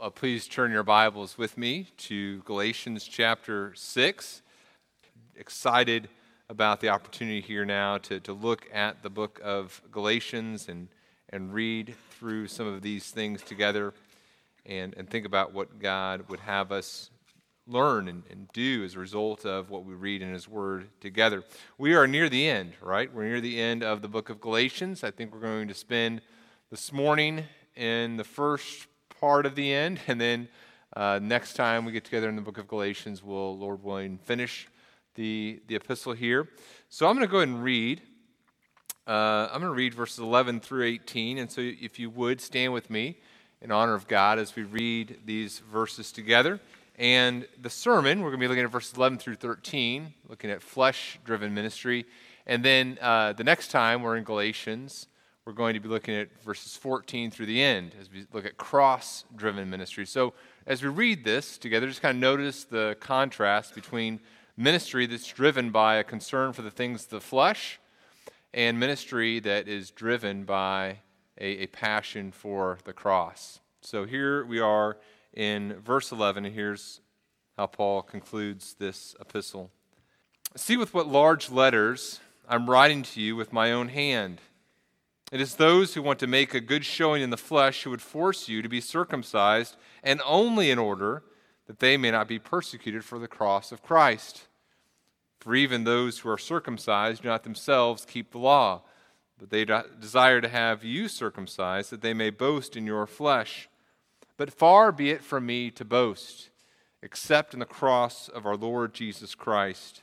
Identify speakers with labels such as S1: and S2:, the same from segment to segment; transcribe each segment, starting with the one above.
S1: uh, please turn your Bibles with me to Galatians chapter 6. Excited about the opportunity here now to, to look at the book of Galatians and, and read through some of these things together and, and think about what God would have us learn and, and do as a result of what we read in His Word together. We are near the end, right? We're near the end of the book of Galatians. I think we're going to spend this morning in the first part of the end, and then uh, next time we get together in the book of Galatians, we'll, Lord willing, finish the, the epistle here. So I'm going to go ahead and read. Uh, I'm going to read verses 11 through 18. And so if you would stand with me in honor of God as we read these verses together. And the sermon, we're going to be looking at verses 11 through 13, looking at flesh driven ministry. And then uh, the next time we're in Galatians, we're going to be looking at verses 14 through the end as we look at cross driven ministry. So as we read this together, just kind of notice the contrast between ministry that's driven by a concern for the things of the flesh and ministry that is driven by a, a passion for the cross. So here we are in verse 11, and here's how Paul concludes this epistle. See with what large letters I'm writing to you with my own hand. It is those who want to make a good showing in the flesh who would force you to be circumcised, and only in order that they may not be persecuted for the cross of Christ. For even those who are circumcised do not themselves keep the law, but they desire to have you circumcised, that they may boast in your flesh. But far be it from me to boast, except in the cross of our Lord Jesus Christ,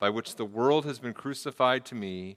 S1: by which the world has been crucified to me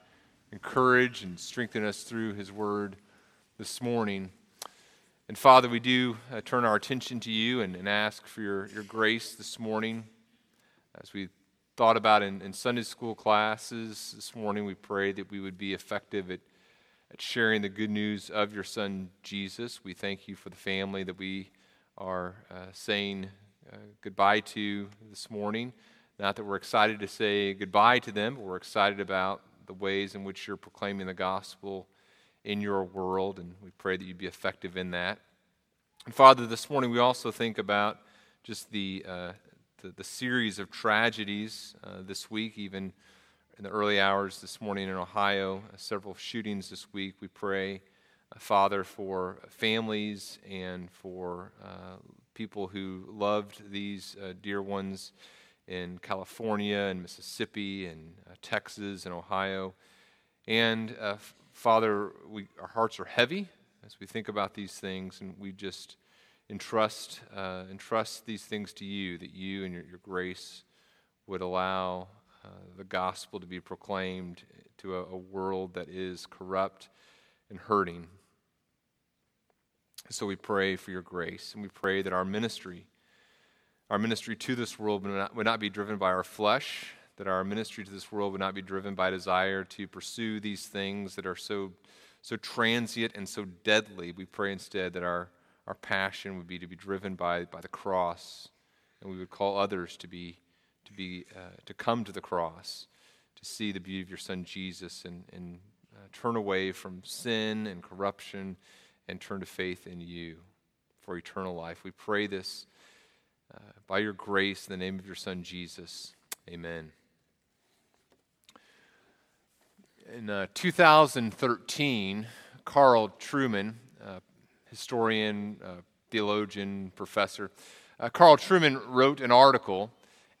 S1: encourage and strengthen us through his word this morning. And Father, we do uh, turn our attention to you and, and, ask for your, your grace this morning. As we thought about in, in Sunday school classes this morning, we pray that we would be effective at, at sharing the good news of your Son, Jesus. We thank you for the family that we are uh, saying uh, goodbye to this morning. Not that we're excited to say goodbye to them, but we're excited about the ways in which you're proclaiming the gospel in your world, and we pray that you'd be effective in that. And Father, this morning we also think about just the, uh, the, the, series of tragedies uh, this week, even in the early hours this morning in Ohio, uh, several shootings this week. We pray, uh, Father, for families and for uh, people who loved these uh, dear ones in California and Mississippi and uh, Texas and Ohio. And uh, Father, we, our hearts are heavy as we think about these things, and we just entrust, uh, entrust these things to you, that you and your, your grace would allow uh, the gospel to be proclaimed to a, a world that is corrupt and hurting. So we pray for your grace, and we pray that our ministry our ministry to this world would not, would not be driven by our flesh, that our ministry to this world would not be driven by desire to pursue these things that are so, so transient and so deadly. We pray instead that our, our passion would be to be driven by, by the cross, and we would call others to, be, to, be, uh, to come to the cross, to see the beauty of your Son Jesus, and, and uh, turn away from sin and corruption and turn to faith in you for eternal life. We pray this uh, by your grace, in the name of your Son, Jesus. Amen. In uh, 2013, Carl Trueman, uh, historian, uh, theologian, professor, uh, Carl Trueman wrote an article,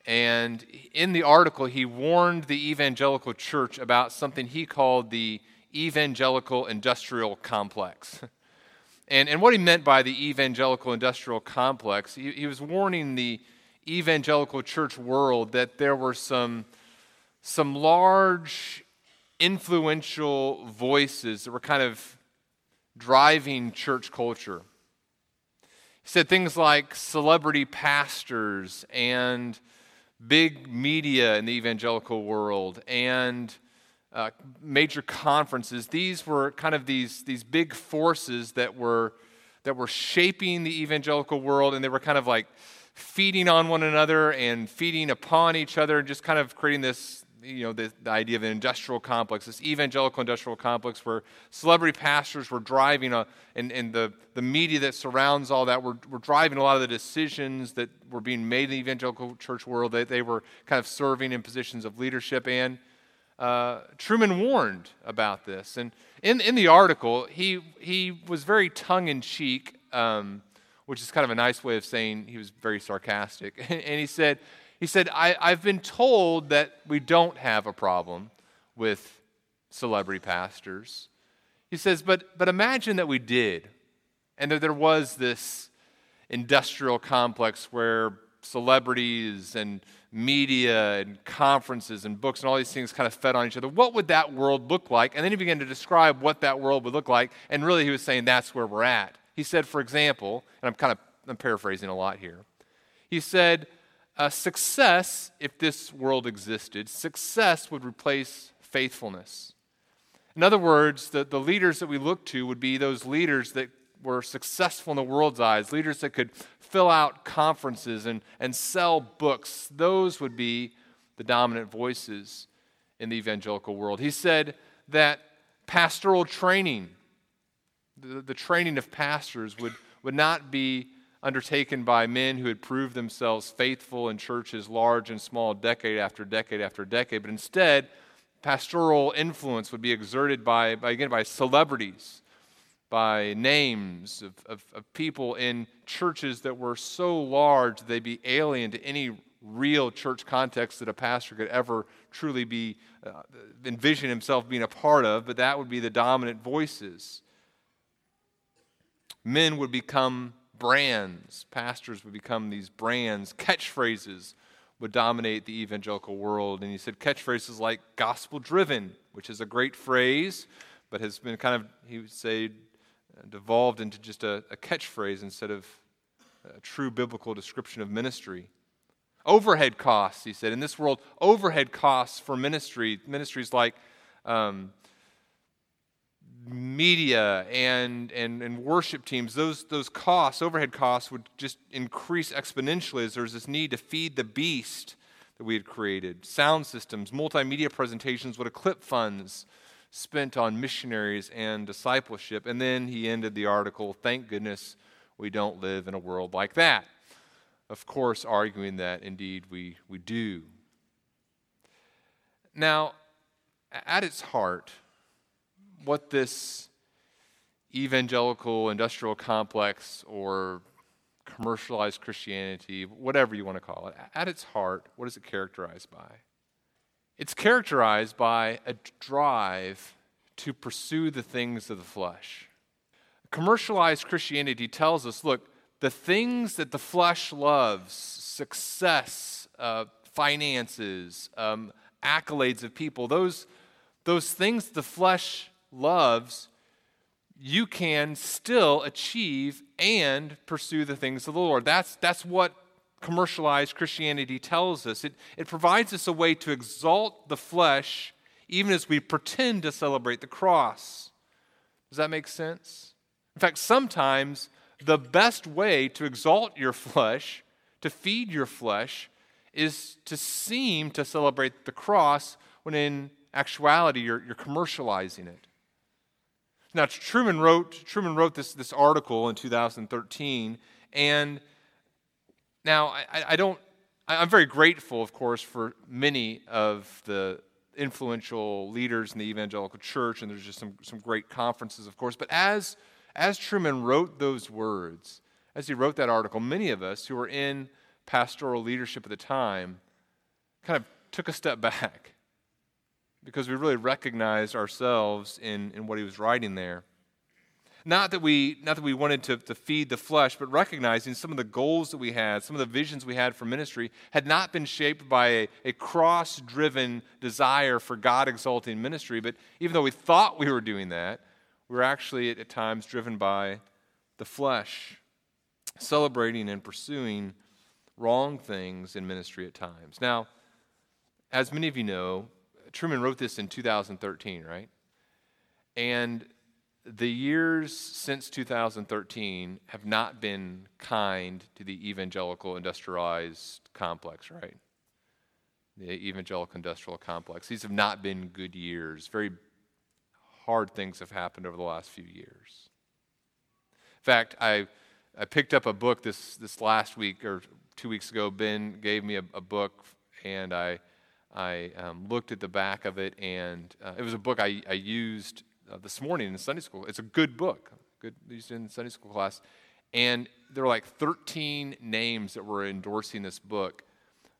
S1: and in the article, he warned the evangelical church about something he called the evangelical industrial complex. And, and what he meant by the evangelical industrial complex, he, he was warning the evangelical church world that there were some, some large, influential voices that were kind of driving church culture. He said things like celebrity pastors and big media in the evangelical world and uh, major conferences. These were kind of these, these big forces that were, that were shaping the evangelical world, and they were kind of like feeding on one another and feeding upon each other and just kind of creating this you know the, the, idea of an industrial complex this evangelical industrial complex where celebrity pastors were driving a, and, and the, the media that surrounds all that were, were driving a lot of the decisions that were being made in the evangelical church world that they were kind of serving in positions of leadership and uh, trueman warned about this and in, in the article he, he was very tongue-in-cheek um, which is kind of a nice way of saying he was very sarcastic. and he said, he said I, I've been told that we don't have a problem with celebrity pastors. He says, but, but imagine that we did, and that there was this industrial complex where celebrities and media and conferences and books and all these things kind of fed on each other. What would that world look like? And then he began to describe what that world would look like, and really he was saying that's where we're at. He said, for example, and I'm kind of I'm paraphrasing a lot here. He said, uh, success, if this world existed, success would replace faithfulness. In other words, the, the leaders that we look to would be those leaders that were successful in the world's eyes, leaders that could fill out conferences and, and sell books. Those would be the dominant voices in the evangelical world. He said that pastoral training the, the training of pastors would, would not be undertaken by men who had proved themselves faithful in churches large and small, decade after decade after decade, but instead, pastoral influence would be exerted by, by again, by celebrities, by names of, of, of, people in churches that were so large they'd be alien to any real church context that a pastor could ever truly be uh, envision himself being a part of, but that would be the dominant voices. Men would become brands, pastors would become these brands, catchphrases would dominate the evangelical world. And he said catchphrases like gospel driven, which is a great phrase, but has been kind of, he would say, devolved into just a, a catchphrase instead of a true biblical description of ministry. Overhead costs, he said. In this world, overhead costs for ministry, ministries like um, media and, and, and worship teams, those, those costs, overhead costs, would just increase exponentially as there's this need to feed the beast that we had created. Sound systems, multimedia presentations would eclipse funds spent on missionaries and discipleship. And then he ended the article, thank goodness we don't live in a world like that. Of course, arguing that indeed we, we do. Now, at its heart, what this evangelical industrial complex or commercialized Christianity, whatever you want to call it, at its heart, what is it characterized by? It's characterized by a drive to pursue the things of the flesh. Commercialized Christianity tells us look, the things that the flesh loves, success, uh, finances, um, accolades of people, those, those things the flesh loves, you can still achieve and pursue the things of the Lord. That's, that's what commercialized Christianity tells us. It, it provides us a way to exalt the flesh even as we pretend to celebrate the cross. Does that make sense? In fact, sometimes the best way to exalt your flesh, to feed your flesh, is to seem to celebrate the cross when in actuality you're, you're commercializing it. Now, Trueman wrote, Trueman wrote this, this article in 2013, and now I, I don't, I'm very grateful, of course, for many of the influential leaders in the evangelical church, and there's just some, some great conferences, of course. But as, as Trueman wrote those words, as he wrote that article, many of us who were in pastoral leadership at the time kind of took a step back because we really recognized ourselves in, in what he was writing there. Not that we, not that we wanted to, to feed the flesh, but recognizing some of the goals that we had, some of the visions we had for ministry had not been shaped by a, a cross driven desire for God exalting ministry. But even though we thought we were doing that, we were actually at, at times driven by the flesh. celebrating and pursuing wrong things in ministry at times. Now, as many of you know, Trueman wrote this in 2013, right? And the years since 2013 have not been kind to the evangelical industrialized complex, right? The evangelical industrial complex. These have not been good years. Very hard things have happened over the last few years. In fact, I, I picked up a book this, this last week or two weeks ago. Ben gave me a, a book, and I, I um, looked at the back of it, and uh, it was a book I, I used uh, this morning in Sunday school. It's a good book, good used in Sunday school class. And there were like 13 names that were endorsing this book.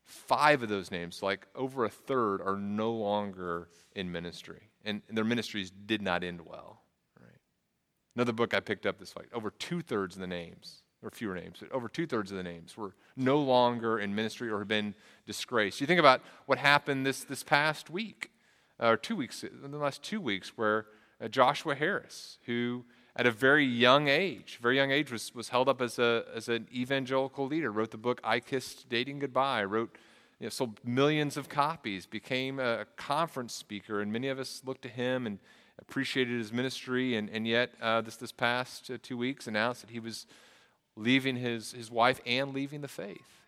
S1: Five of those names, like over a third, are no longer in ministry. And, their ministries did not end well. Right? Another book I picked up this week, over two thirds of the names, or fewer names, but over two thirds of the names were no longer in ministry or have been disgraced. You think about what happened this, this past week, or two weeks, in the last two weeks, where uh, Joshua Harris, who at a very young age, very young age, was, was held up as, a, as an evangelical leader, wrote the book I Kissed Dating Goodbye, wrote, you know, sold millions of copies, became a conference speaker, and many of us looked to him and appreciated his ministry, and, and yet uh, this, this past uh, two weeks announced that he was leaving his, his wife and leaving the faith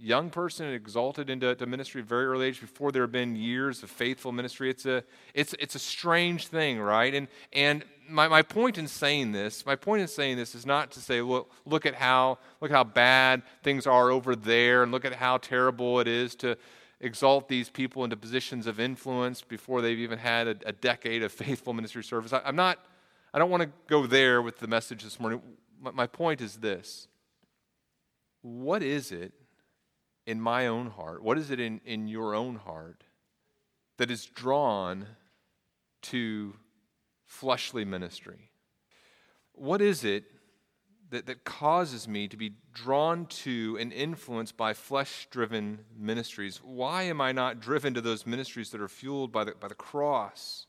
S1: young person exalted into ministry at very early age before there have been years of faithful ministry. It's a, it's, it's a strange thing, right? And, and my, my point in saying this, my point in saying this is not to say, look, look at how look how bad things are over there and look at how terrible it is to exalt these people into positions of influence before they've even had a, a decade of faithful ministry service. I, am not, I don't want to go there with the message this morning. My, my point is this. What is it in my own heart? What is it in, in your own heart that is drawn to fleshly ministry? What is it that, that causes me to be drawn to and influenced by flesh driven ministries? Why am I not driven to those ministries that are fueled by the, by the cross?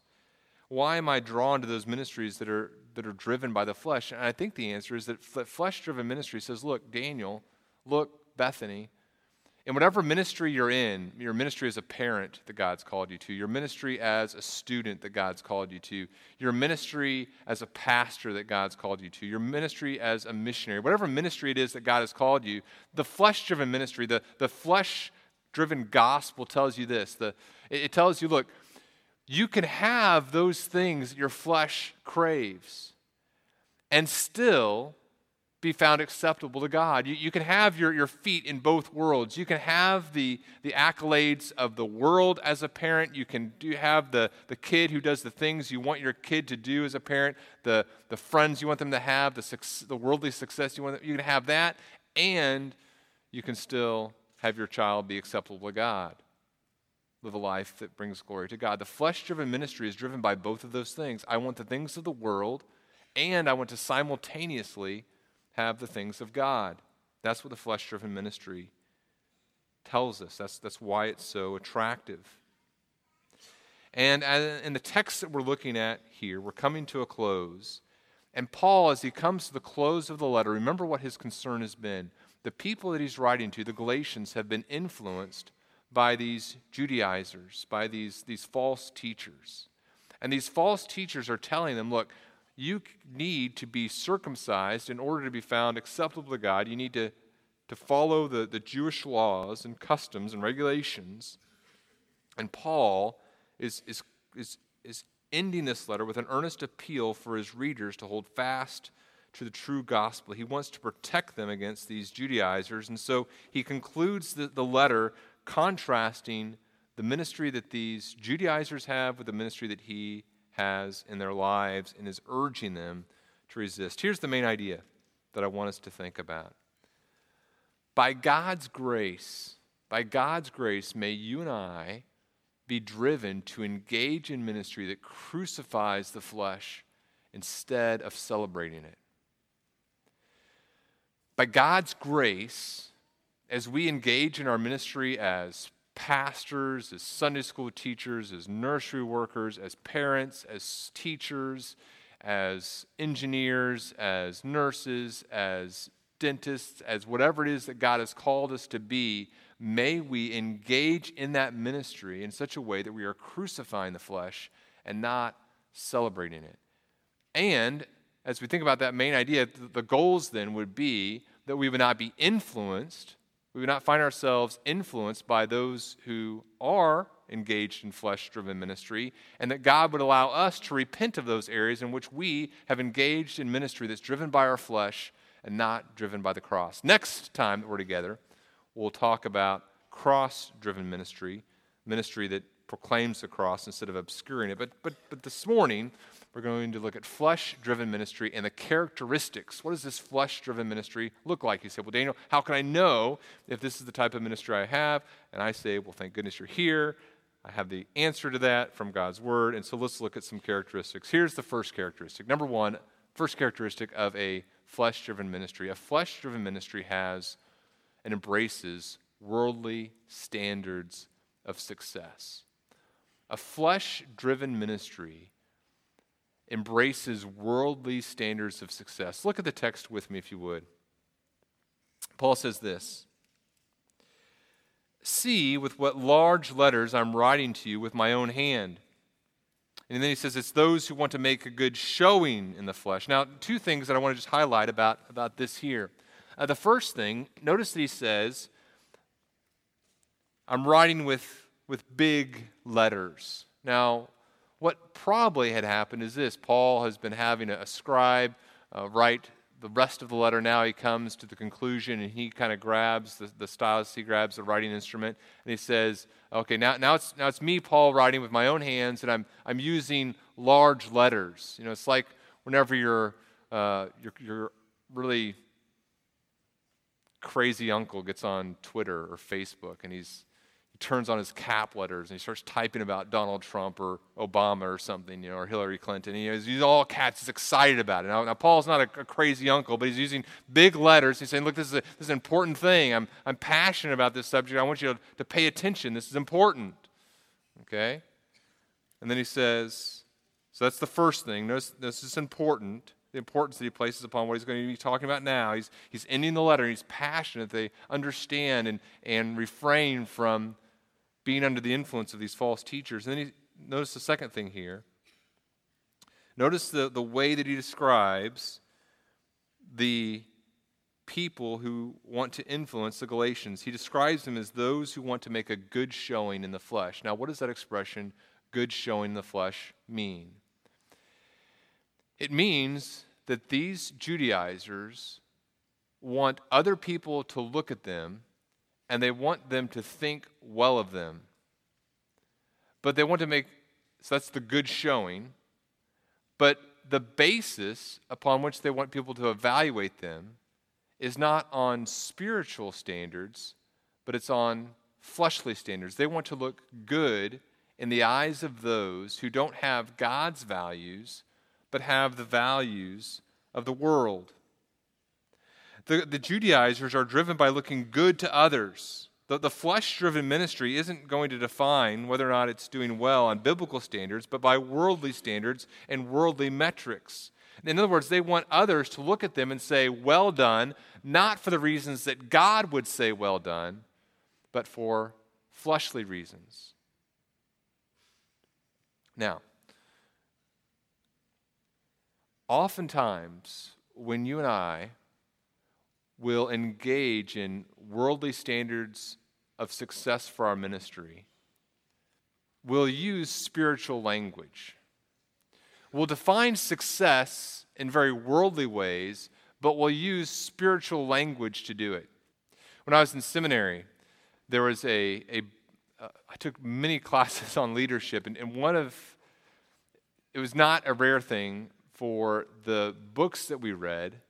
S1: Why am I drawn to those ministries that are, that are driven by the flesh? And I think the answer is that flesh driven ministry says, look, Daniel, look, Bethany, in whatever ministry you're in, your ministry as a parent that God's called you to, your ministry as a student that God's called you to, your ministry as a pastor that God's called you to, your ministry as a missionary, whatever ministry it is that God has called you, the flesh driven ministry, the, the flesh driven gospel tells you this. The, it, tells you, look, you can have those things that your flesh craves and still be found acceptable to God. You, you can have your, your feet in both worlds. You can have the, the accolades of the world as a parent. You can do, have the, the kid who does the things you want your kid to do as a parent, the, the friends you want them to have, the, the worldly success you want them, You can have that, and you can still have your child be acceptable to God. Live a life that brings glory to God. The flesh driven ministry is driven by both of those things. I want the things of the world, and I want to simultaneously have the things of God. That's what the flesh driven ministry tells us. That's, that's why it's so attractive. And in the text that we're looking at here, we're coming to a close. And Paul, as he comes to the close of the letter, remember what his concern has been. The people that he's writing to, the Galatians, have been influenced by these Judaizers, by these, these false teachers. And these false teachers are telling them, look, you need to be circumcised in order to be found acceptable to God. You need to, to follow the, the Jewish laws and customs and regulations. And Paul is, is, is, is ending this letter with an earnest appeal for his readers to hold fast to the true gospel. He wants to protect them against these Judaizers. And so he concludes the, the letter contrasting the ministry that these Judaizers have with the ministry that he has in their lives and is urging them to resist. Here's the main idea that I want us to think about. By God's grace, by God's grace, may you and I be driven to engage in ministry that crucifies the flesh instead of celebrating it. By God's grace, as we engage in our ministry as pastors, as Sunday school teachers, as nursery workers, as parents, as teachers, as engineers, as nurses, as dentists, as whatever it is that God has called us to be, may we engage in that ministry in such a way that we are crucifying the flesh and not celebrating it. And as we think about that main idea, the goals then would be that we would not be influenced, we would not find ourselves influenced by those who are engaged in flesh driven ministry, and that God would allow us to repent of those areas in which we have engaged in ministry that's driven by our flesh and not driven by the cross. Next time that we're together, we'll talk about cross driven ministry, ministry that proclaims the cross instead of obscuring it. But, but, but this morning, we're going to look at flesh driven ministry and the characteristics. What does this flesh driven ministry look like? You say, Well, Daniel, how can I know if this is the type of ministry I have? And I say, Well, thank goodness you're here. I have the answer to that from God's word. And so let's look at some characteristics. Here's the first characteristic. Number one, first characteristic of a flesh driven ministry. A flesh driven ministry has and embraces worldly standards of success. A flesh driven ministry embraces worldly standards of success. Look at the text with me, if you would. Paul says this See with what large letters I'm writing to you with my own hand. And then he says, It's those who want to make a good showing in the flesh. Now, two things that I want to just highlight about, about this here. Uh, the first thing, notice that he says, I'm writing with, with big letters. Now, what probably had happened is this Paul has been having a, scribe uh, write the rest of the letter. Now he comes to the conclusion and he kind of grabs the, the stylus, he grabs the writing instrument, and he says, Okay, now, now, it's, now it's me, Paul, writing with my own hands, and I'm, I'm using large letters. You know, it's like whenever you're, uh, you're, you're really crazy uncle gets on Twitter or Facebook and he's turns on his cap letters and he starts typing about Donald Trump or Obama or something, you know, or Hillary Clinton. He he's all cats. He's excited about it. Now, now Paul's not a, a, crazy uncle, but he's using big letters. He's saying, look, this is, a, this is an important thing. I'm, I'm passionate about this subject. I want you to, to pay attention. This is important. Okay? And then he says, so that's the first thing. Notice this is important the importance that he places upon what he's going to be talking about now. He's, he's ending the letter he's passionate. They understand and, and refrain from being under the influence of these false teachers. And then he, notice the second thing here. Notice the, the way that he describes the people who want to influence the Galatians. He describes them as those who want to make a good showing in the flesh. Now, what does that expression, good showing in the flesh, mean? It means that these Judaizers want other people to look at them and they want them to think well of them. But they want to make, so that's the good showing. But the basis upon which they want people to evaluate them is not on spiritual standards, but it's on fleshly standards. They want to look good in the eyes of those who don't have God's values, but have the values of the world. The, the Judaizers are driven by looking good to others. The, the flesh driven ministry isn't going to define whether or not it's doing well on biblical standards, but by worldly standards and worldly metrics. In other words, they want others to look at them and say, Well done, not for the reasons that God would say, Well done, but for fleshly reasons. Now, oftentimes, when you and I will engage in worldly standards of success for our ministry, we'll use spiritual language. We'll define success in very worldly ways, but we'll use spiritual language to do it. When I was in seminary, there was a, a uh, I took many classes on leadership, and, and one of, it was not a rare thing for the books that we read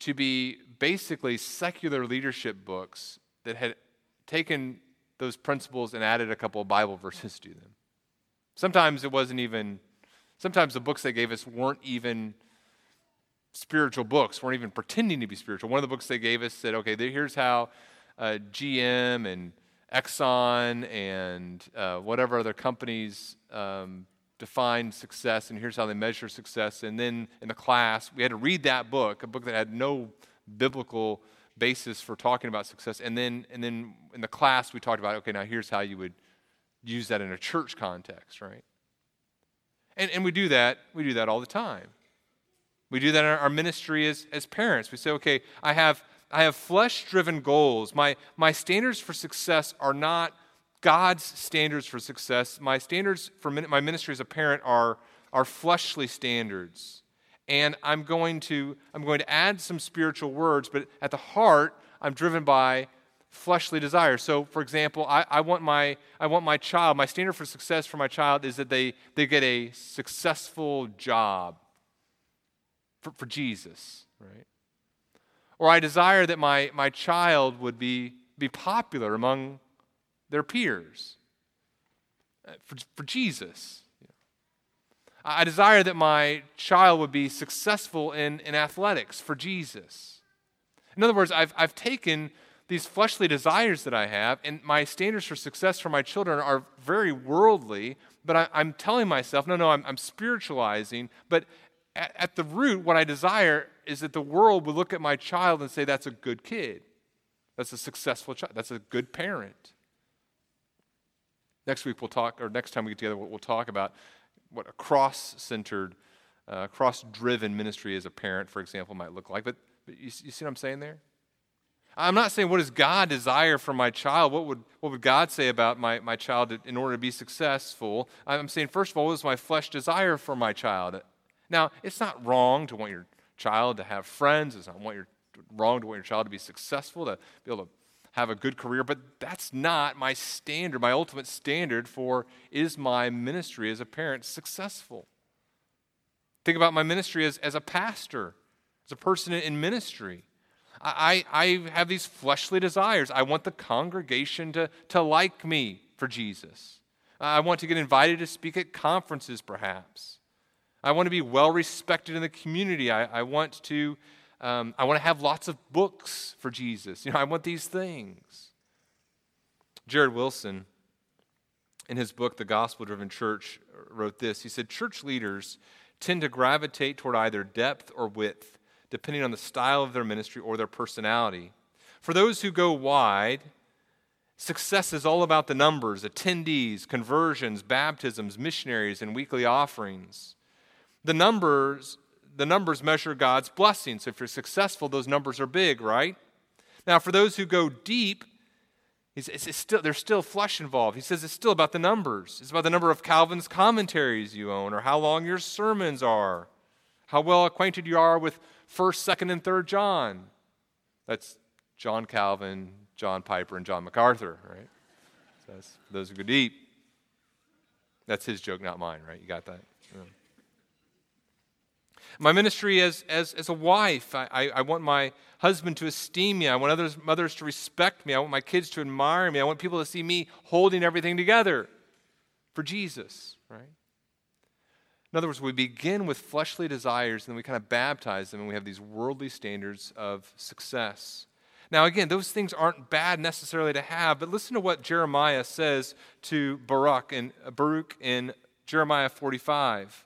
S1: to be basically secular leadership books that had taken those principles and added a couple of Bible verses to them. Sometimes it wasn't even, sometimes the books they gave us weren't even spiritual books, weren't even pretending to be spiritual. One of the books they gave us said, okay, here's how uh, GM and Exxon and uh, whatever other companies um, define success, and here's how they measure success. And then in the class, we had to read that book, a book that had no biblical basis for talking about success. And then, and then in the class, we talked about okay, now here's how you would use that in a church context, right? And, and we do that, we do that all the time. We do that in our ministry as, as parents. We say, okay, I have, I have flesh driven goals. My, my standards for success are not God's standards for success. My standards for my ministry as a parent are, are fleshly standards. And I'm going, to, I'm going to add some spiritual words, but at the heart, I'm driven by fleshly desires. So, for example, I, I, want my, I want my child, my standard for success for my child is that they, they get a successful job for, for Jesus, right? Or I desire that my, my child would be, be popular among their peers uh, for, for Jesus. I desire that my child would be successful in, in athletics for Jesus. In other words, I've, I've taken these fleshly desires that I have, and my standards for success for my children are very worldly, but I, am telling myself, no, no, I'm, I'm spiritualizing. But at, at the root, what I desire is that the world would look at my child and say, that's a good kid. That's a successful child. That's a good parent. Next week, we'll talk, or next time we get together, we'll, talk about what a cross centered, uh, cross driven ministry as a parent, for example, might look like. But, but you, you see what I'm saying there? I'm not saying what does God desire for my child? What would, what would God say about my, my child in order to be successful? I'm saying, first of all, what does my flesh desire for my child? Now, it's not wrong to want your child to have friends. It's not want your, wrong to want your child to be successful, to be able to have a good career, but that's not my standard. My ultimate standard for is my ministry as a parent successful? Think about my ministry as, as a pastor, as a person in ministry. I, I have these fleshly desires. I want the congregation to, to like me for Jesus. I want to get invited to speak at conferences, perhaps. I want to be well respected in the community. I, I want to um, I want to have lots of books for Jesus. You know, I want these things. Jared Wilson, in his book, The Gospel Driven Church, wrote this. He said, Church leaders tend to gravitate toward either depth or width depending on the style of their ministry or their personality. For those who go wide, success is all about the numbers attendees, conversions, baptisms, missionaries, and weekly offerings. The numbers, the numbers measure God's blessings. So if you're successful, those numbers are big, right? Now, for those who go deep, it's, it's still, there's still flesh involved. He says it's still about the numbers. It's about the number of Calvin's commentaries you own, or how long your sermons are, how well acquainted you are with 1st, 2nd, and 3rd John. That's John Calvin, John Piper, and John MacArthur, right? So those who go deep. That's his joke, not mine, right? You got that? Yeah. My ministry as, as, as a wife, I, I, I, want my husband to esteem me. I want others, mothers to respect me. I want my kids to admire me. I want people to see me holding everything together for Jesus, right? In other words, we begin with fleshly desires and then we kind of baptize them and we have these worldly standards of success. Now, again, those things aren't bad necessarily to have, but listen to what Jeremiah says to Baruch in, Baruch in Jeremiah 45.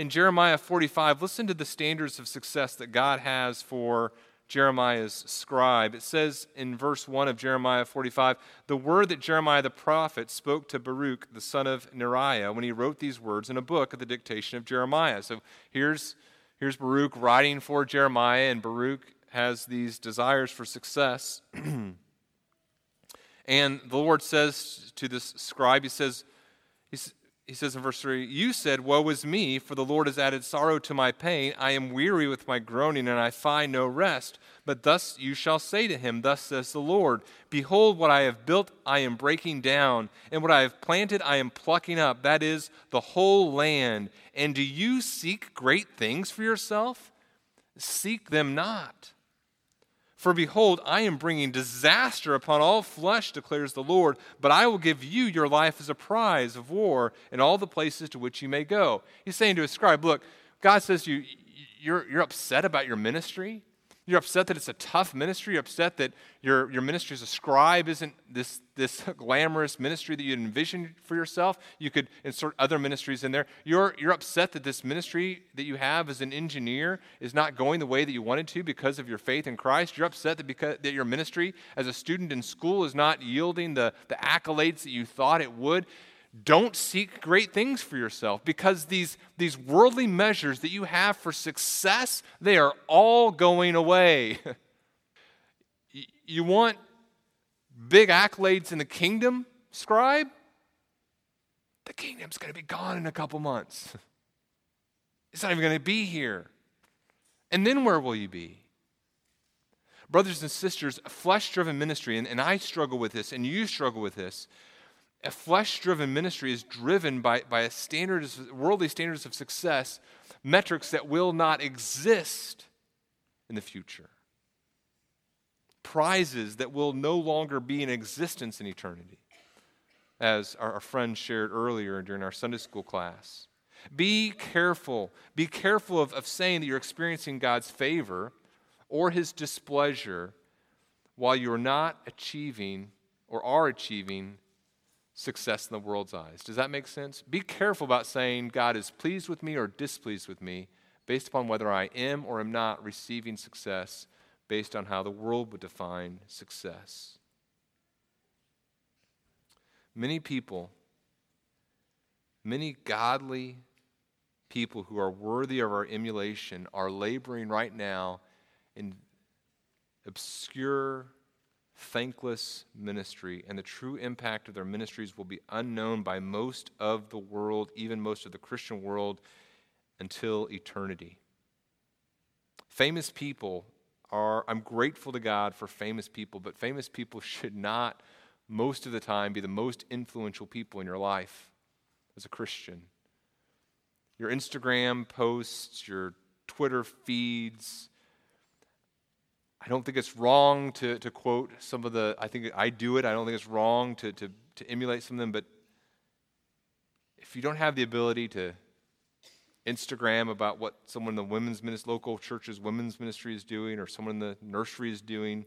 S1: In Jeremiah 45, listen to the standards of success that God has for Jeremiah's scribe. It says in verse 1 of Jeremiah 45 the word that Jeremiah the prophet spoke to Baruch, the son of Neriah, when he wrote these words in a book at the dictation of Jeremiah. So here's, here's Baruch writing for Jeremiah, and Baruch has these desires for success. and the Lord says to this scribe, He says, he says in verse 3 You said, Woe is me, for the Lord has added sorrow to my pain. I am weary with my groaning, and I find no rest. But thus you shall say to him, Thus says the Lord Behold, what I have built I am breaking down, and what I have planted I am plucking up, that is, the whole land. And do you seek great things for yourself? Seek them not. For behold, I am bringing disaster upon all flesh, declares the Lord, but I will give you your life as a prize of war in all the places to which you may go. He's saying to his scribe, Look, God says you, you're, you're upset about your ministry. You're upset that it's a tough ministry. You're upset that your, your ministry as a scribe isn't this, this glamorous ministry that you envisioned for yourself. You could insert other ministries in there. You're, you're upset that this ministry that you have as an engineer is not going the way that you wanted to because of your faith in Christ. You're upset that, because, that your ministry as a student in school is not yielding the, the accolades that you thought it would. Don't seek great things for yourself because these, these worldly measures that you have for success, they are all going away. you want big accolades in the kingdom, scribe? The kingdom's going to be gone in a couple months. It's not even going to be here. And then where will you be? Brothers and sisters, flesh driven ministry, and, and I struggle with this, and you struggle with this a flesh driven ministry is driven by, by a standards, worldly standards of success, metrics that will not exist in the future, prizes that will no longer be in existence in eternity, as our, our friend shared earlier during our Sunday school class. Be careful. Be careful of, of saying that you're experiencing God's favor or his displeasure while you're not achieving or are achieving success in the world's eyes. Does that make sense? Be careful about saying God is pleased with me or displeased with me based upon whether I am or am not receiving success based on how the world would define success. Many people, many godly people who are worthy of our emulation are laboring right now in obscure thankless ministry, and the true impact of their ministries will be unknown by most of the world, even most of the Christian world, until eternity. Famous people are, I'm grateful to God for famous people, but famous people should not, most of the time, be the most influential people in your life as a Christian. Your Instagram posts, your Twitter feeds, I don't think it's wrong to, to quote some of the, I think I do it. I don't think it's wrong to, to, to emulate some of them, but if you don't have the ability to Instagram about what someone in the women's ministry, local church's women's ministry is doing or someone in the nursery is doing,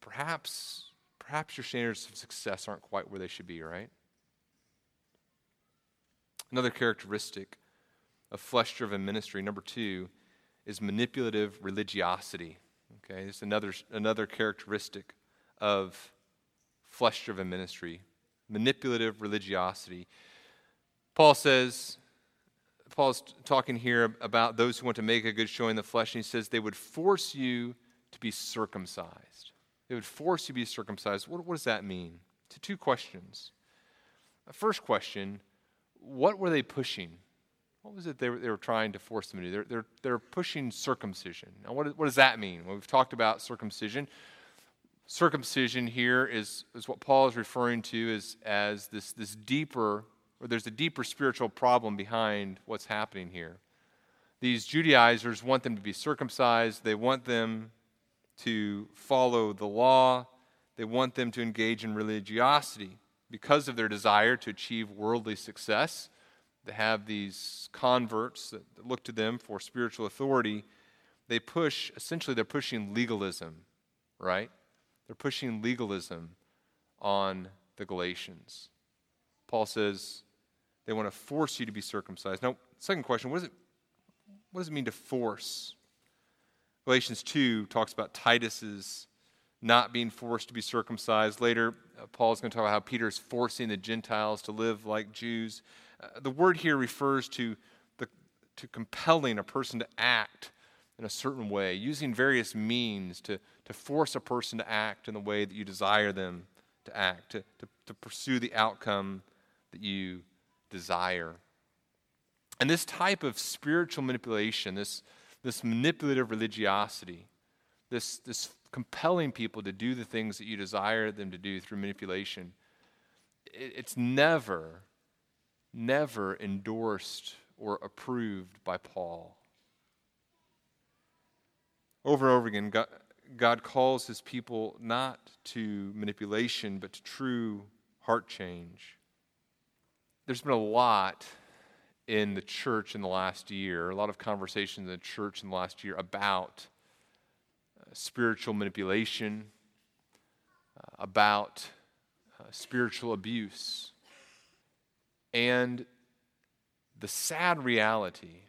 S1: perhaps, perhaps your standards of success aren't quite where they should be, right? Another characteristic of flesh driven ministry, number two, is manipulative religiosity. Okay, it's another, another characteristic of flesh driven ministry manipulative religiosity. Paul says, Paul's talking here about those who want to make a good showing in the flesh, and he says they would force you to be circumcised. They would force you to be circumcised. What, what does that mean? To two questions. First question what were they pushing? What was it they were, they were trying to force them to do? They're, they're, they're pushing circumcision. Now, what, what does that mean? Well, we've talked about circumcision. Circumcision here is, is what Paul is referring to as, as this, this deeper, or there's a deeper spiritual problem behind what's happening here. These Judaizers want them to be circumcised, they want them to follow the law, they want them to engage in religiosity because of their desire to achieve worldly success they have these converts that look to them for spiritual authority. They push, essentially, they're pushing legalism, right? They're pushing legalism on the Galatians. Paul says they want to force you to be circumcised. Now, second question what, it, what does it mean to force? Galatians 2 talks about Titus's not being forced to be circumcised. Later, uh, Paul is going to talk about how Peter is forcing the Gentiles to live like Jews. Uh, the word here refers to, the, to compelling a person to act in a certain way, using various means to, to force a person to act in the way that you desire them to act, to, to, to pursue the outcome that you desire. And this type of spiritual manipulation, this, this manipulative religiosity, this, this compelling people to do the things that you desire them to do through manipulation, it, it's never never endorsed or approved by Paul. Over and over again, God, God calls his people not to manipulation, but to true heart change. There's been a lot in the church in the last year, a lot of conversations in the church in the last year about spiritual manipulation, uh, about uh, spiritual abuse. And the sad reality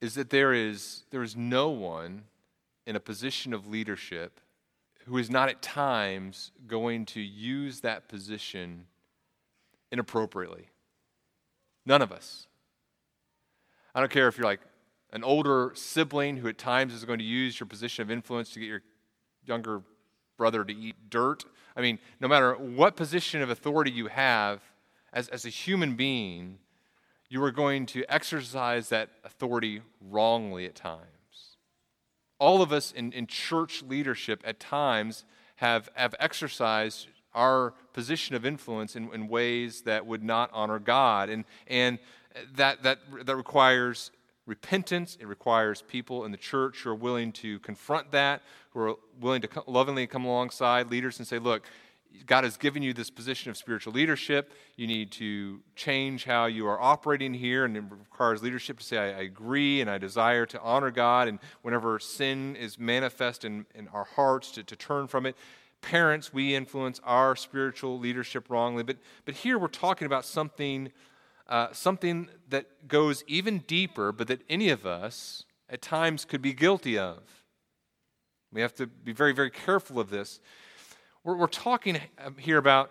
S1: is that there is, there is no one in a position of leadership who is not at times going to use that position inappropriately. None of us. I don't care if you're like an older sibling who at times is going to use your position of influence to get your younger brother to eat dirt. I mean, no matter what position of authority you have as, as a human being, you are going to exercise that authority wrongly at times. All of us in, in church leadership at times have, have exercised our position of influence in, in ways that would not honor God. And, and that, that, that requires repentance. It requires people in the church who are willing to confront that, who are willing to lovingly come alongside leaders and say, look, God has given you this position of spiritual leadership. You need to change how you are operating here, and it requires leadership to say, I, I agree and I desire to honor God. And whenever sin is manifest in, in our hearts, to, to turn from it. Parents, we influence our spiritual leadership wrongly. But, but here we're talking about something uh, something that goes even deeper, but that any of us at times could be guilty of. We have to be very, very careful of this. We're, we're talking um, here about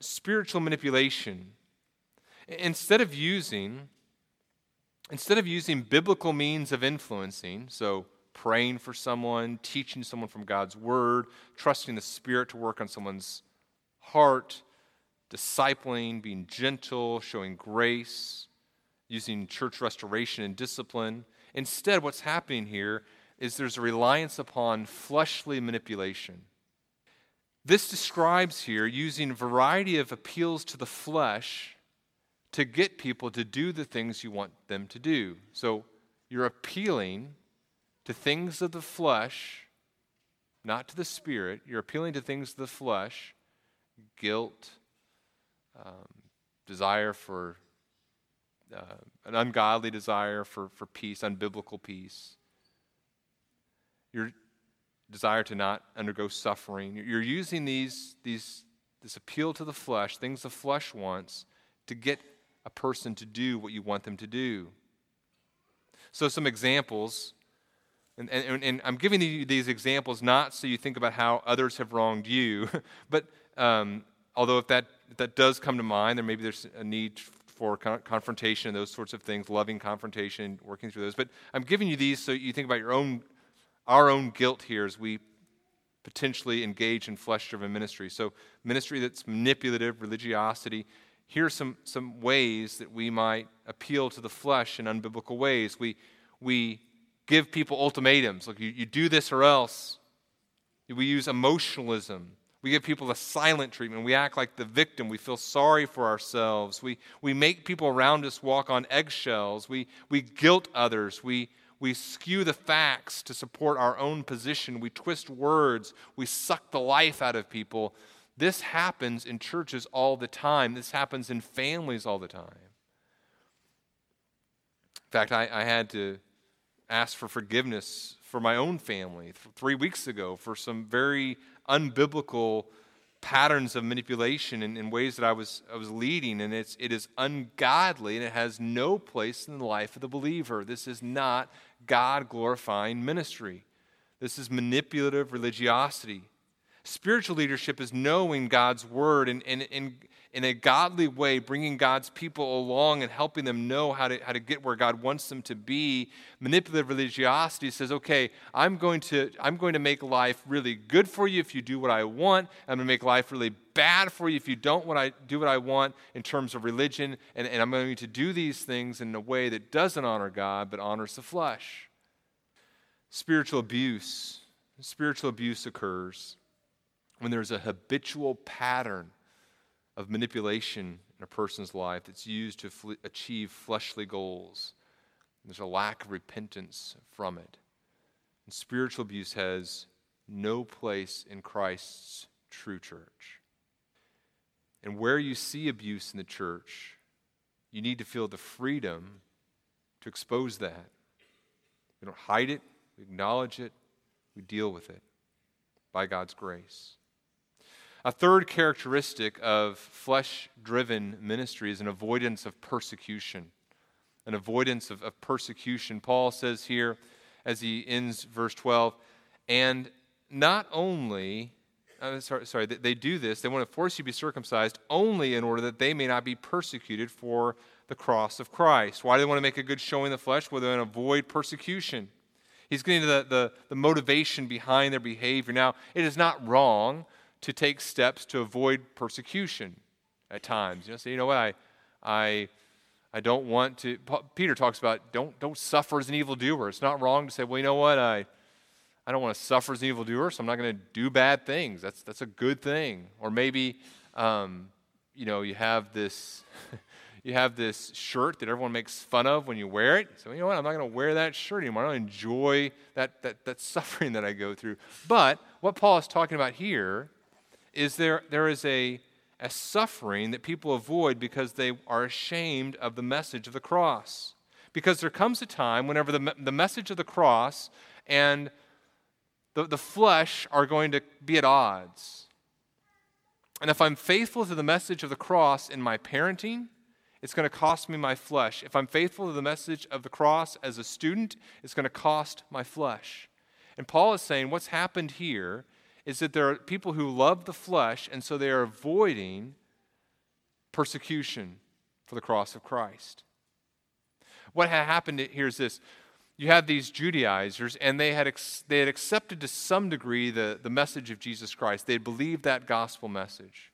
S1: spiritual manipulation. Instead of using instead of using biblical means of influencing, so praying for someone, teaching someone from God's word, trusting the Spirit to work on someone's heart, discipling, being gentle, showing grace, using church restoration and discipline. Instead, what's happening here is there's a reliance upon fleshly manipulation. This describes here using a variety of appeals to the flesh to get people to do the things you want them to do. So you're appealing to things of the flesh, not to the spirit. You're appealing to things of the flesh, guilt, um, desire for uh, an ungodly desire for, for peace, unbiblical peace. Your desire to not undergo suffering. You're using these, these, this appeal to the flesh, things the flesh wants, to get a person to do what you want them to do. So, some examples, and, and, and I'm giving you these examples not so you think about how others have wronged you, but um, although if that, if that does come to mind, there maybe there's a need for con- confrontation and those sorts of things, loving confrontation, working through those. But I'm giving you these so you think about your own, our own guilt here as we potentially engage in flesh-driven ministry. So ministry that's manipulative, religiosity. Here are some, some ways that we might appeal to the flesh in unbiblical ways. We, we give people ultimatums. Look, you, you do this or else. We use emotionalism. We give people a silent treatment. We act like the victim. We feel sorry for ourselves. We, we make people around us walk on eggshells. We, we guilt others. We, we skew the facts to support our own position. We twist words. We suck the life out of people. This happens in churches all the time. This happens in families all the time. In fact, I, I had to ask for forgiveness for my own family three weeks ago for some very unbiblical patterns of manipulation in, in, ways that I was, I was leading, and it's, it is ungodly and it has no place in the life of the believer. This is not God glorifying ministry, this is manipulative religiosity. Spiritual leadership is knowing God's word and, and, and, in a godly way, bringing God's people along and helping them know how to, how to get where God wants them to be. Manipulative religiosity says, okay, I'm going, to, I'm going to make life really good for you if you do what I want. I'm going to make life really bad for you if you don't what I, do what I want in terms of religion. And, and I'm going to do these things in a way that doesn't honor God but honors the flesh. Spiritual abuse. Spiritual abuse occurs when there's a habitual pattern of manipulation in a person's life that's used to fl- achieve fleshly goals. There's a lack of repentance from it. And spiritual abuse has no place in Christ's true church. And where you see abuse in the church, you need to feel the freedom to expose that. We don't hide it, we acknowledge it, we deal with it. by God's grace. A third characteristic of flesh driven ministry is an avoidance of persecution. An avoidance of, of, persecution. Paul says here, as he ends verse 12, and not only, uh, sorry, sorry, they, do this, they want to force you to be circumcised only in order that they may not be persecuted for the cross of Christ. Why do they want to make a good showing in the flesh? Well, they want to avoid persecution. He's getting to the, the, the motivation behind their behavior. Now, it is not wrong to take steps to avoid persecution at times. You know, say, you know what, I, I, I don't want to. Peter talks about don't, don't suffer as an evildoer. It's not wrong to say, well, you know what, I, I don't want to suffer as an evildoer, so I'm not going to do bad things. That's, that's a good thing. Or maybe, um, you know, you have this. you have this shirt that everyone makes fun of when you wear it. So, you know what? I'm not going to wear that shirt anymore. I don't enjoy that, that, that suffering that I go through. But what Paul is talking about here is there, there is a, a suffering that people avoid because they are ashamed of the message of the cross. Because there comes a time whenever the, the message of the cross and the, the flesh are going to be at odds. And if I'm faithful to the message of the cross in my parenting, it's going to cost me my flesh. If I'm faithful to the message of the cross as a student, it's going to cost my flesh. And Paul is saying what's happened here is that there are people who love the flesh, and so they are avoiding persecution for the cross of Christ. What had happened here is this you have these Judaizers, and they had, they had accepted to some degree the, the message of Jesus Christ. They had believed that gospel message.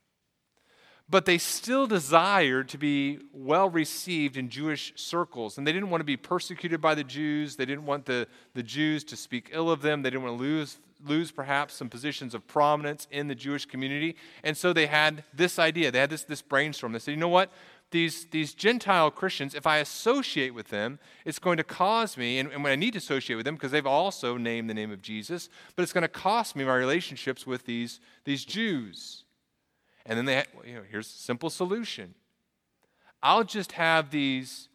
S1: But they still desired to be well received in Jewish circles. And they didn't want to be persecuted by the Jews. They didn't want the, the Jews to speak ill of them. They didn't want to lose lose perhaps some positions of prominence in the Jewish community. And so they had this idea, they had this, this brainstorm. They said, you know what? These, these Gentile Christians, if I associate with them, it's going to cause me, and, and when I need to associate with them, because they've also named the name of Jesus, but it's going to cost me my relationships with these, these Jews. And then they, you know, here's a simple solution. I'll just have these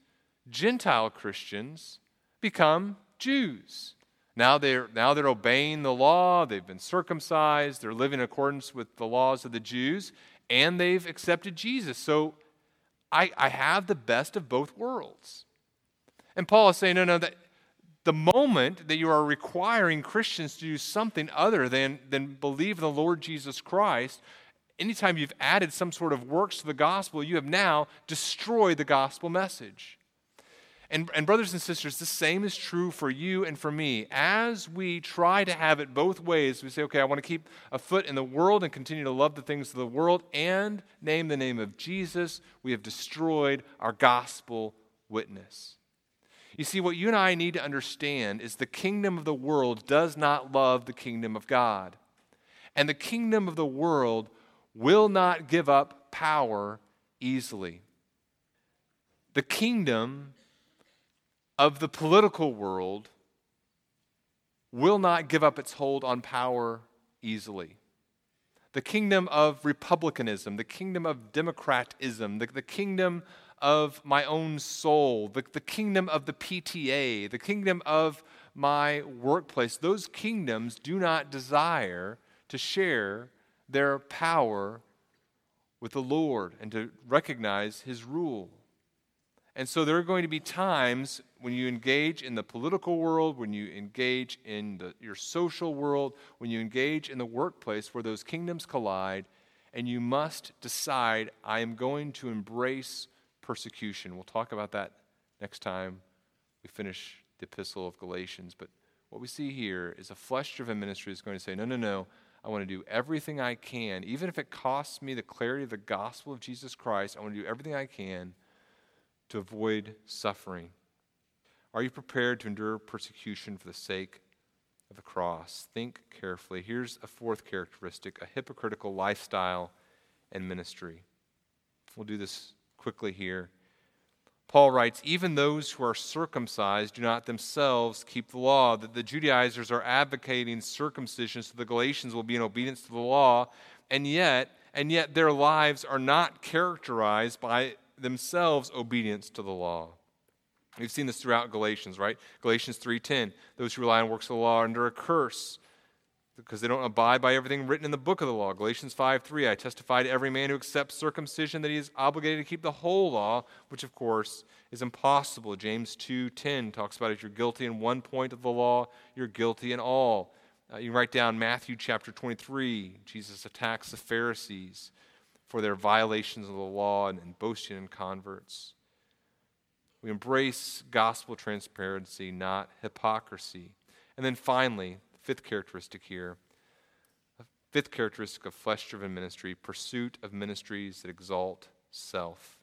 S1: Gentile Christians become Jews. Now they're, now they're obeying the law, they've been circumcised, they're living in accordance with the laws of the Jews, and they've accepted Jesus. So I, I have the best of both worlds. And Paul is saying, no, no, that the moment that you are requiring Christians to do something other than, than believe in the Lord Jesus Christ, anytime you've added some sort of works to the gospel, you have now destroyed the gospel message. And, and, brothers and sisters, the same is true for you and for me. As we try to have it both ways, we say, okay, I want to keep a foot in the world and continue to love the things of the world and name the name of Jesus, we have destroyed our gospel witness. You see, what you and I need to understand is the kingdom of the world does not love the kingdom of God. And the kingdom of the world will not give up power easily. The kingdom of the political world will not give up its hold on power easily. The kingdom of republicanism, the kingdom of democratism, the, the kingdom of my own soul, the, the kingdom of the PTA, the kingdom of my workplace, those kingdoms do not desire to share their power with the Lord and to recognize his rule. And so there are going to be times when you engage in the political world, when you engage in the, your social world, when you engage in the workplace where those kingdoms collide, and you must decide, I am going to embrace persecution. We'll talk about that next time we finish the epistle of Galatians. But what we see here is a flesh driven ministry is going to say, no, no, no. I want to do everything I can, even if it costs me the clarity of the gospel of Jesus Christ. I want to do everything I can to avoid suffering? Are you prepared to endure persecution for the sake of the cross? Think carefully. Here's a fourth characteristic a hypocritical lifestyle and ministry. We'll do this quickly here. Paul writes, even those who are circumcised do not themselves keep the law. That the Judaizers are advocating circumcision so the Galatians will be in obedience to the law, and yet, and yet their lives are not characterized by themselves obedience to the law. We've seen this throughout Galatians, right? Galatians 3:10, those who rely on works of the law are under a curse. Because they don't abide by everything written in the book of the law. Galatians 5 3, I testify to every man who accepts circumcision that he is obligated to keep the whole law, which of course is impossible. James two ten talks about if you're guilty in one point of the law, you're guilty in all. Uh, you write down Matthew chapter 23. Jesus attacks the Pharisees for their violations of the law and, and boasting in converts. We embrace gospel transparency, not hypocrisy. And then finally, fifth characteristic here. Fifth characteristic of flesh driven ministry pursuit of ministries that exalt self.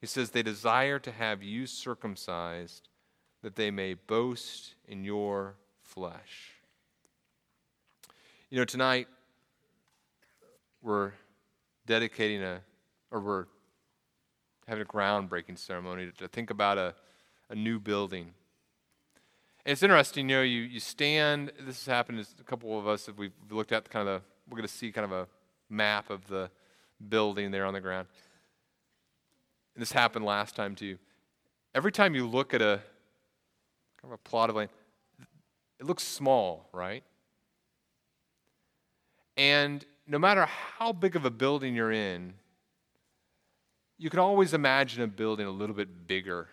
S1: He says, They desire to have you circumcised that they may boast in your flesh. You know, tonight we're dedicating a, or we're having a groundbreaking ceremony to, think about a, a new building it's interesting, you know, you, you stand, this has happened to a couple of us, we've looked at kind of the, we're going to see kind of a map of the building there on the ground. And this happened last time too. Every time you look at a kind of a plot of land, it looks small, right? And no matter how big of a building you're in, you can always imagine a building a little bit bigger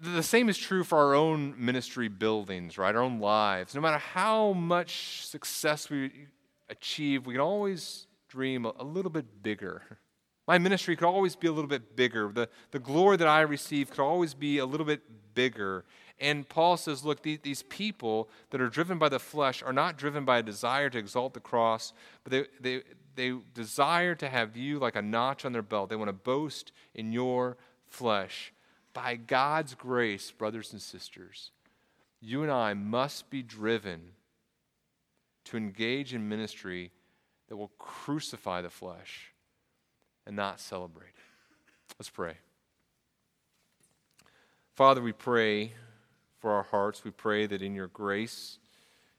S1: the same is true for our own ministry buildings, right? Our own lives. No matter how much success we achieve, we can always dream a little bit bigger. My ministry could always be a little bit bigger. The, the glory that I receive could always be a little bit bigger. And Paul says, look, these, these people that are driven by the flesh are not driven by a desire to exalt the cross, but they, they, they desire to have you like a notch on their belt. They want to boast in your flesh by God's grace, brothers and sisters, you and I must be driven to engage in ministry that will crucify the flesh and not celebrate it. Let's pray. Father, we pray for our hearts. We pray that in your grace,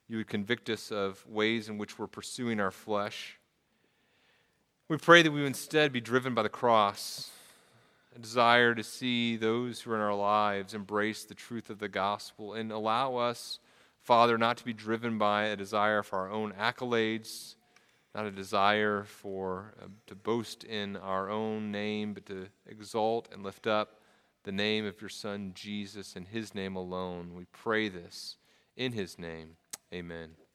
S1: you would convict us of ways in which we're pursuing our flesh. We pray that we would instead be driven by the cross a desire to see those who are in our lives embrace the truth of the gospel and allow us, Father, not to be driven by a desire for our own accolades, not a desire for uh, to boast in our own name, but to exalt and lift up the name of your Son Jesus and his name alone. We pray this in his name. Amen.